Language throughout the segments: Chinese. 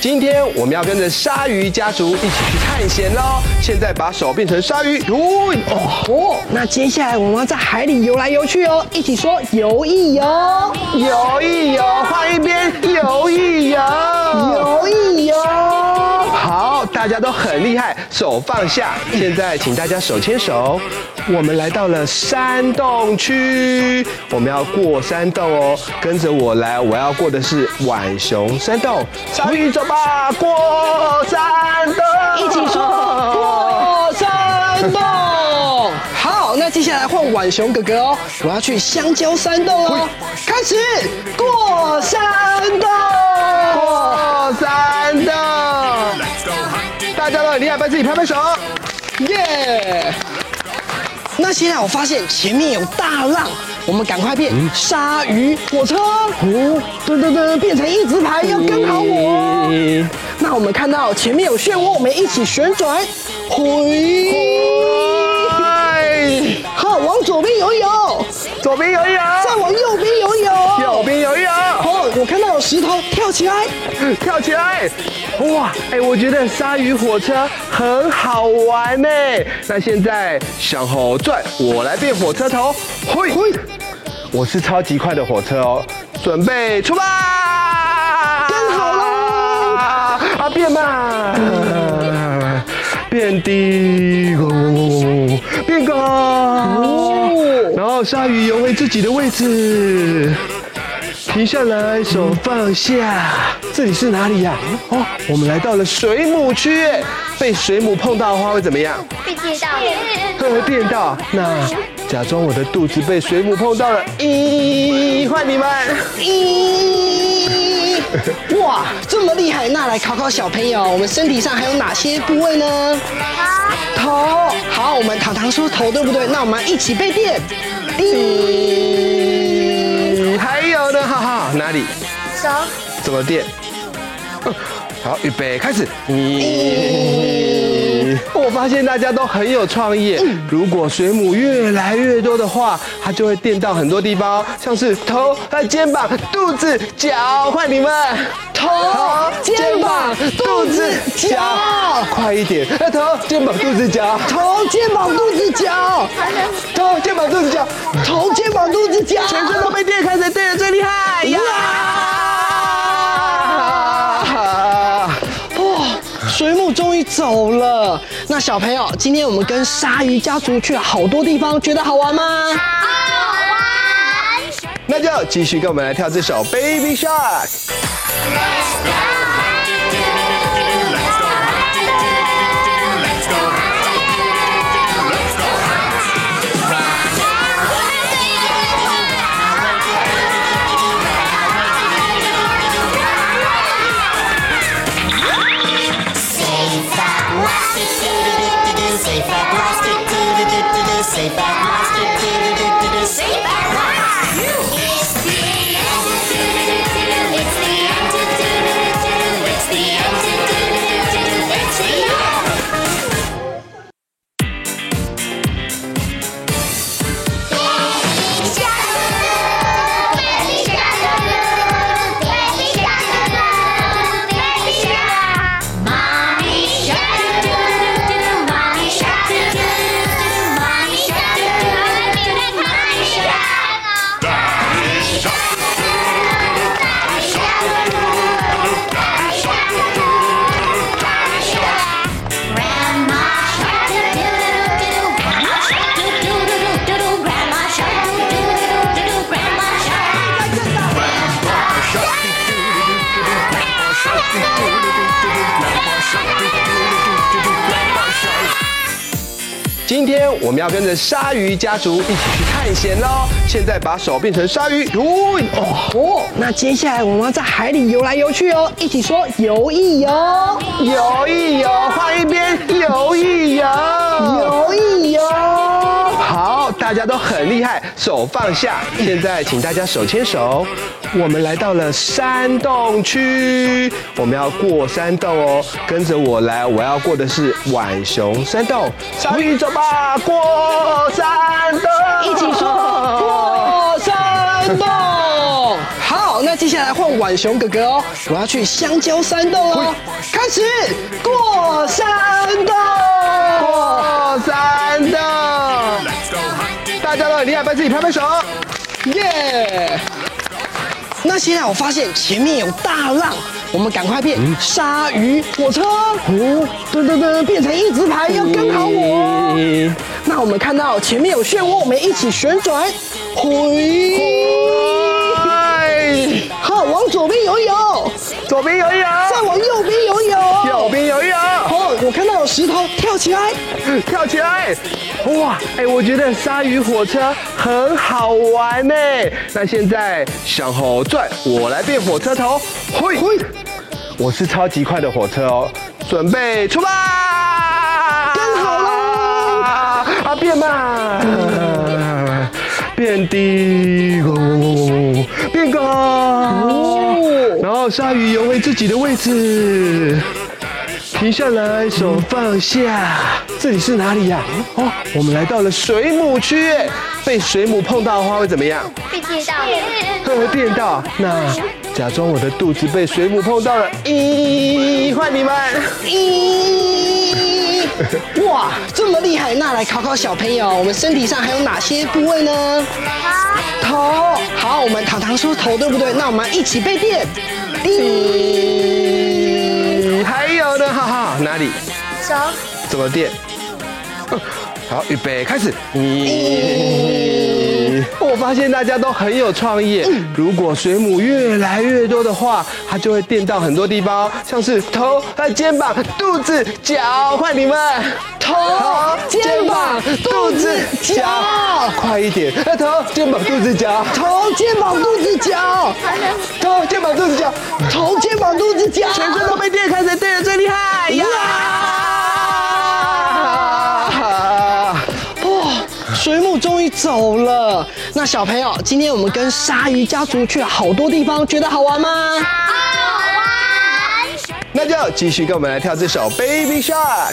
今天我们要跟着鲨鱼家族一起去探险喽！现在把手变成鲨鱼，游哦哦，那接下来我们要在海里游来游去哦，一起说游一游，游一游，换一边，游一游，游一游。好，大家都很厉害，手放下。现在请大家手牵手，我们来到了山洞区，我们要过山洞哦，跟着我来，我要过的是浣熊山洞，小鱼走吧，过山洞，一起说过山洞。好，那接下来换浣熊哥哥哦，我要去香蕉山洞哦，开始过山洞，过山洞。大家都很厉害，帮自己拍拍手，耶！那现在我发现前面有大浪，我们赶快变鲨鱼火车，哦，噔噔噔，变成一字排，要跟好我。那我们看到前面有漩涡，我们一起旋转，回，好，往左边游泳，左边游泳，再往右边游泳，右边游泳。好，我看到有石头，跳起来，跳起来。哇，哎，我觉得鲨鱼火车很好玩呢。那现在向后转，我来变火车头，嘿，我是超级快的火车哦，准备出发，跟好啦，啊，变慢，变低，变高，然后鲨鱼游回自己的位置。停下来，手放下。这里是哪里呀？哦，我们来到了水母区。被水母碰到的话会怎么样？被电到。对，会电到。那假装我的肚子被水母碰到了。咦，换你们。咦，哇，这么厉害！那来考考小朋友，我们身体上还有哪些部位呢？头。头。好，我们糖糖说头对不对？那我们一起被电。咦。哪里？手。怎么垫？好，预备，开始。咦，我发现大家都很有创意。如果水母越来越多的话，它就会电到很多地方，像是头、和肩膀、肚子、脚。换你们，头、肩膀、肚子、脚，快一点！头、肩膀、肚子、脚，头、肩膀、肚子、脚，头、肩膀、肚子、脚，头、肩膀、肚子、脚，全身都被电开，谁电的最厉害？呀！水母走了。那小朋友，今天我们跟鲨鱼家族去了好多地方，觉得好玩吗？好玩。那就继续跟我们来跳这首《Baby Shark》。今天我们要跟着鲨鱼家族一起去探险喽！现在把手变成鲨鱼，游哦。哦。那接下来我们要在海里游来游去哦，一起说游一游，游一游，换一边，游一游，游一大家都很厉害，手放下。现在请大家手牵手，我们来到了山洞区，我们要过山洞哦，跟着我来，我要过的是浣熊山洞，小鱼走吧，过山洞，一起说过山洞。好，那。接下来换浣熊哥哥哦，我要去香蕉山洞哦，开始过山洞，过山洞，大家都很厉害，帮自己拍拍手，耶！那现在我发现前面有大浪，我们赶快变鲨鱼火车，哦，噔噔噔，变成一字排，要跟好我。那我们看到前面有漩涡，我们一起旋转，回。好，往左边游一游，左边游一游，再往右边游一游，右边游泳。好，我看到有石头，跳起来，跳起来。哇，哎，我觉得鲨鱼火车很好玩呢。那现在向后转，我来变火车头，嘿，嘿，我是超级快的火车哦，准备出发，跟好了，啊，变慢，变低，变高，然后鲨鱼游回自己的位置。停下来，手放下。这里是哪里呀？哦，我们来到了水母区。被水母碰到的话会怎么样？被电到。会电到。那假装我的肚子被水母碰到了。咦，换你们。咦，哇，这么厉害！那来考考小朋友，我们身体上还有哪些部位呢？头。头。好，我们糖糖说头对不对？那我们一起被电。叮。还有呢，哈哈，哪里？手。怎么垫？好，预备，开始。咦，我发现大家都很有创意。如果水母越来越多的话，它就会电到很多地方，像是头、肩膀、肚子、脚。换你们，头、肩膀、肚子、脚，快一点！头、肩膀、肚子、脚，头、肩膀、肚子、脚，头、肩膀、肚子、脚，头、肩膀、肚子、脚，全身都被电开，谁电的最厉害呀？水母终于走了。那小朋友，今天我们跟鲨鱼家族去了好多地方，觉得好玩吗？好玩。那就继续跟我们来跳这首《Baby Shark》。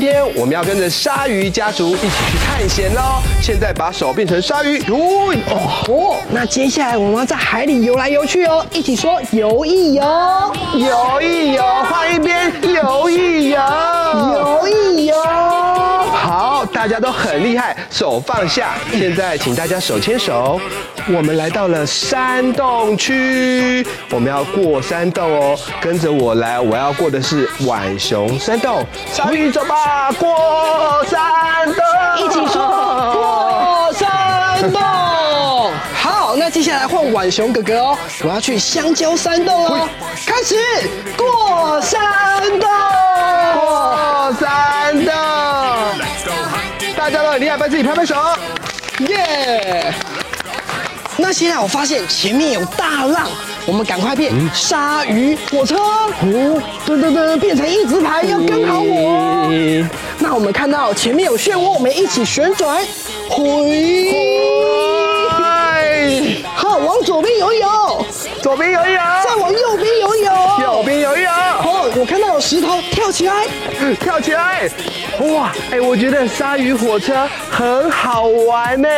今天我们要跟着鲨鱼家族一起去探险喽！现在把手变成鲨鱼，游哦，那接下来我们要在海里游来游去哦，一起说游一游，游一游，换一边，游一游，游一游。大家都很厉害，手放下。现在请大家手牵手，我们来到了山洞区，我们要过山洞哦，跟着我来，我要过的是浣熊山洞，鲨鱼走吧。过山洞，一起说过山洞。好，那接下来换浣熊哥哥哦，我要去香蕉山洞哦。开始过山洞，大家都很厉害，帮自己拍拍手，耶！那现在我发现前面有大浪，我们赶快变鲨鱼火车，哦，噔噔噔，变成一字排，要跟好我。那我们看到前面有漩涡，我们一起旋转，回，好，往左边游一游，左边游一游，再往右边游一游，右边游泳。好，我看到有石头，跳起来，跳起来！哇，哎，我觉得鲨鱼火车很好玩呢。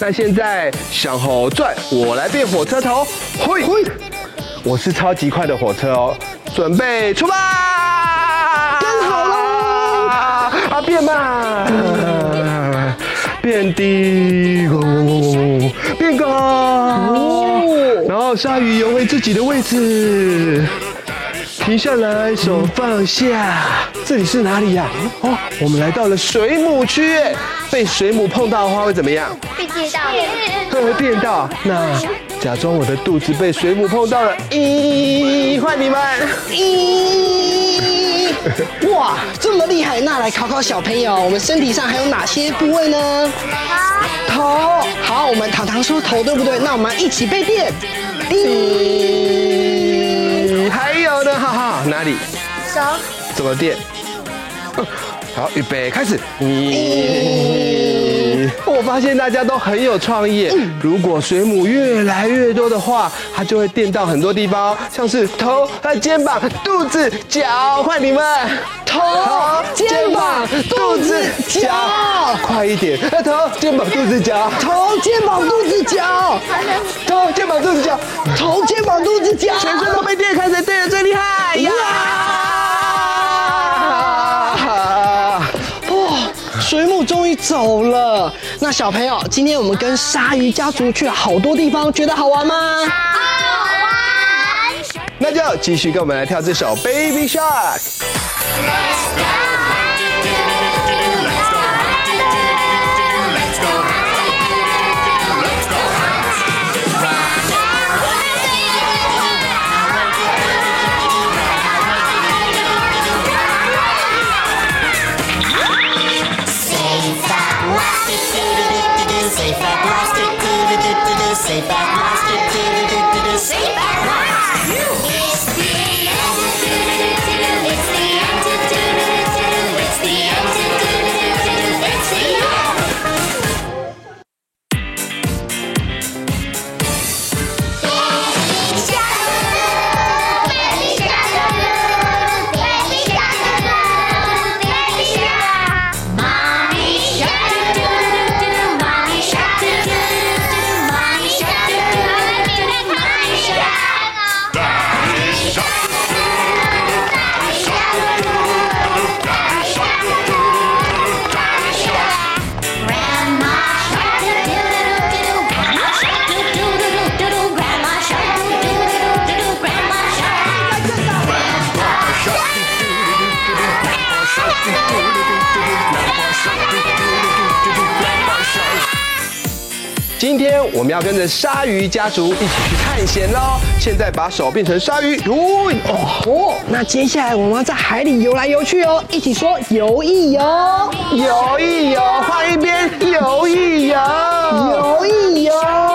那现在向后转，我来变火车头，嘿，嘿，我是超级快的火车哦，准备出发，跟好了，啊，变慢，变低，变高，然后鲨鱼游回自己的位置。停下来，手放下。这里是哪里呀？哦，我们来到了水母区。被水母碰到的话会怎么样？被电到。会电到。那假装我的肚子被水母碰到了。咦，换你们。咦，哇，这么厉害！那来考考小朋友，我们身体上还有哪些部位呢？头。头。好，我们糖糖说头对不对？那我们一起被电。咦。哪里？手。怎么垫？好，预备，开始。咦，我发现大家都很有创意。如果水母越来越多的话，它就会电到很多地方，像是头、肩膀、肚子、脚。换你们，头、肩膀、肚子、脚，快一点！头、肩膀、肚子、脚，头、肩膀、肚子、脚，头、肩膀、肚子、脚，头、肩膀、肚子、脚，全身都被电，看谁电的最厉害呀！水母终于走了。那小朋友，今天我们跟鲨鱼家族去了好多地方，觉得好玩吗？好玩。那就继续跟我们来跳这首《Baby Shark》。今天我们要跟着鲨鱼家族一起去探险喽！现在把手变成鲨鱼，游哦哦！那接下来我们要在海里游来游去哦，一起说游一游，游一游，换一边，游一游，游一游。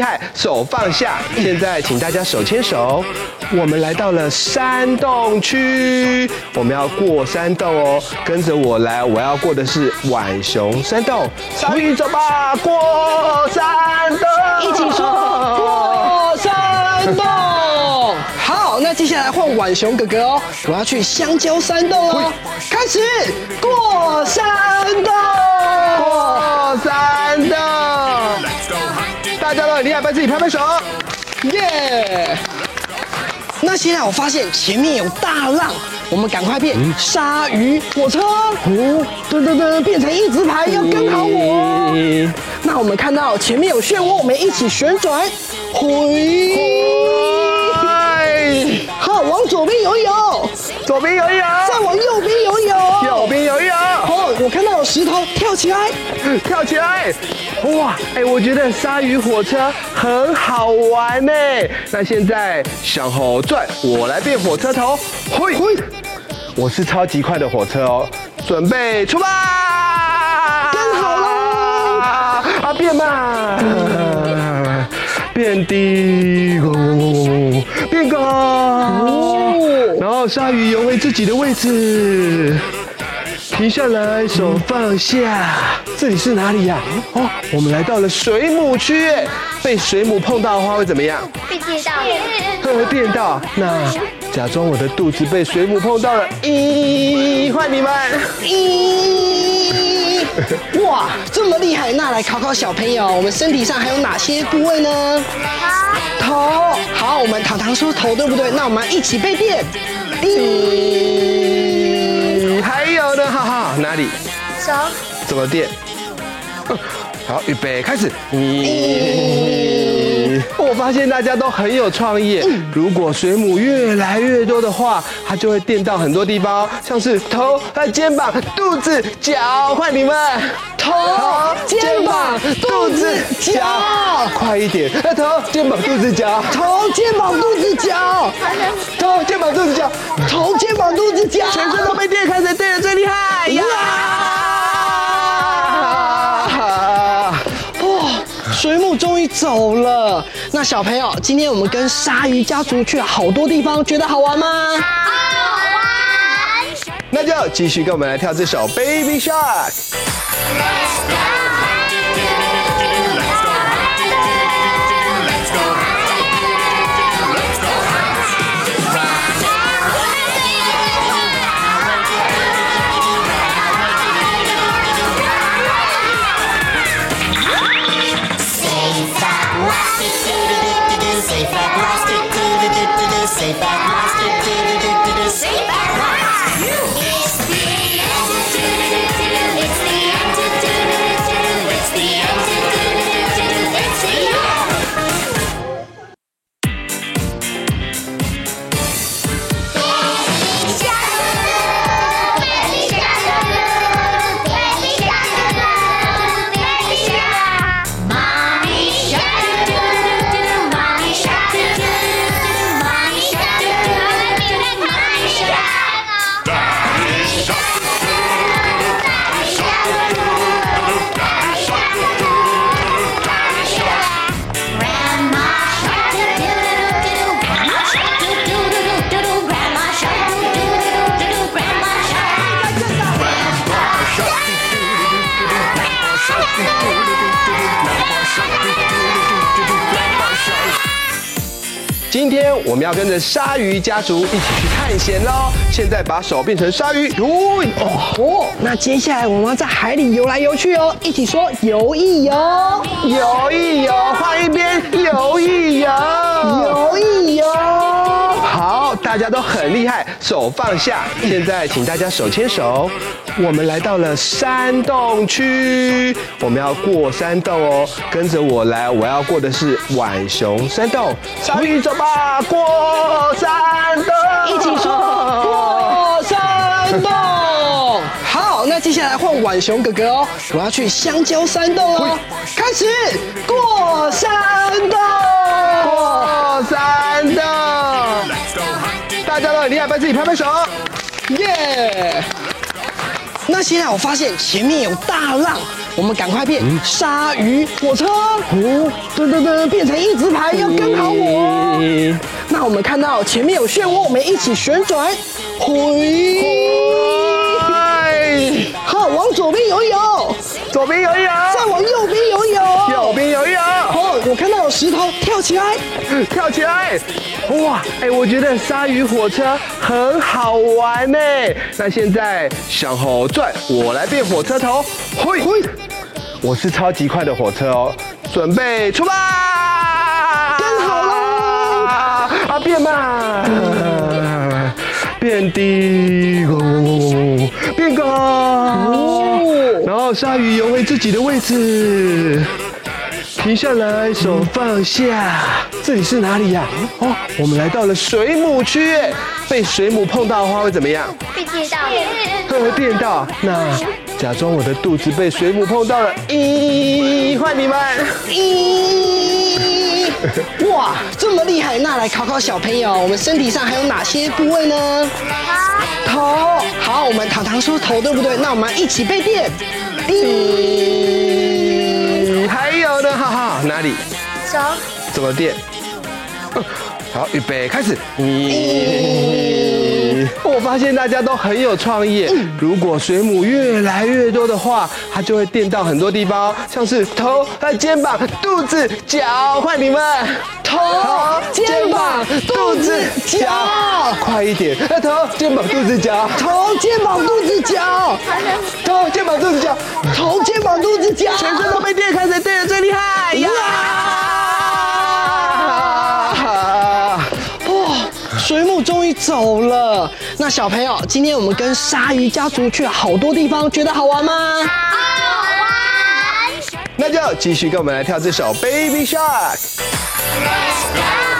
害，手放下。现在请大家手牵手，我们来到了山洞区，我们要过山洞哦，跟着我来，我要过的是浣熊山洞，小雨走吧。过山洞，一起说过山洞。好，那接下来换浣熊哥哥哦，我要去香蕉山洞哦。开始过山洞，过山洞。大家都很厉害，帮自己拍拍手，耶！那现在我发现前面有大浪。我们赶快变鲨鱼火车，哦，噔噔噔，变成一直排，要跟好我。那我们看到前面有漩涡，我们一起旋转，回，好，往左边游一游，左边游一游，再往右边我看到有石头，跳起来，跳起来。哇，哎，我觉得鲨鱼火车很好玩呢。那现在向后转，我来变火车头，嘿，嘿，我是超级快的火车哦，准备出发，跟好了，啊，变慢，变低，变高，然后鲨鱼游回自己的位置。停下来，手放下。这里是哪里呀？哦，我们来到了水母区。被水母碰到的话会怎么样？被电到。会电到。那假装我的肚子被水母碰到了。咦，换你们。咦，哇，这么厉害！那来考考小朋友，我们身体上还有哪些部位呢？头。头。好，我们糖糖说头，对不对？那我们一起被电。咦，哈哈，哪里？手。怎么电？好，预备，开始。咦，我发现大家都很有创意。如果水母越来越多的话，它就会电到很多地方，像是头和、肩膀、肚子、脚。换你们，头、肩膀、肚子、脚，快一点！头、肩膀、肚子、脚，头、肩膀、肚子、脚，头、肩膀、肚子、脚，头、肩膀、肚子、脚，全身都被电开，谁电的最厉害呀？水母终于走了。那小朋友，今天我们跟鲨鱼家族去了好多地方，觉得好玩吗？好玩。那就继续跟我们来跳这首《Baby Shark》。今天我们要跟着鲨鱼家族一起去探险喽！现在把手变成鲨鱼，游哦，那接下来我们要在海里游来游去哦，一起说游一游，游一游，换一边，家都很厉害，手放下。现在请大家手牵手，我们来到了山洞区，我们要过山洞哦，跟着我来，我要过的是浣熊山洞，鲨鱼走吧，过山洞，一起说过山洞。好，那接下来换浣熊哥哥哦，我要去香蕉山洞哦，开始过山洞，过山洞。大家都很厉害，帮自己拍拍手，耶！那现在我发现前面有大浪，我们赶快变鲨鱼火车，哦，噔噔噔，变成一字排，要跟好我。那我们看到前面有漩涡，我们一起旋转，回，好，往左边游一游，左边游一看到有石头，跳起来，跳起来。哇，哎，我觉得鲨鱼火车很好玩呢。那现在向后转，我来变火车头，嘿，嘿，我是超级快的火车哦，准备出发，跟好了，啊，变慢，变低，变高，然后鲨鱼游回自己的位置。停下来，手放下。这里是哪里呀？哦，我们来到了水母区。被水母碰到的话会怎么样？被电到。会电到。那假装我的肚子被水母碰到了。咦，换你们。咦，哇，这么厉害！那来考考小朋友，我们身体上还有哪些部位呢？头。头。好，我们糖糖说头，对不对？那我们一起被电。还哪里？手。怎么垫？好，预备，开始。咦，，我发现大家都很有创意。如果水母越来越多的话，它就会电到很多地方，像是头、肩膀、肚子、脚。换你们，头、肩膀、肚子、脚，快一点！头、肩膀、肚子、脚，头、肩膀、肚子、脚，头、肩膀、肚子、脚，头、肩膀、肚子、脚，全身都被电，看谁电的最厉害！呀！水母终于走了。那小朋友，今天我们跟鲨鱼家族去了好多地方，觉得好玩吗？好玩。那就继续跟我们来跳这首《Baby Shark》。страсть.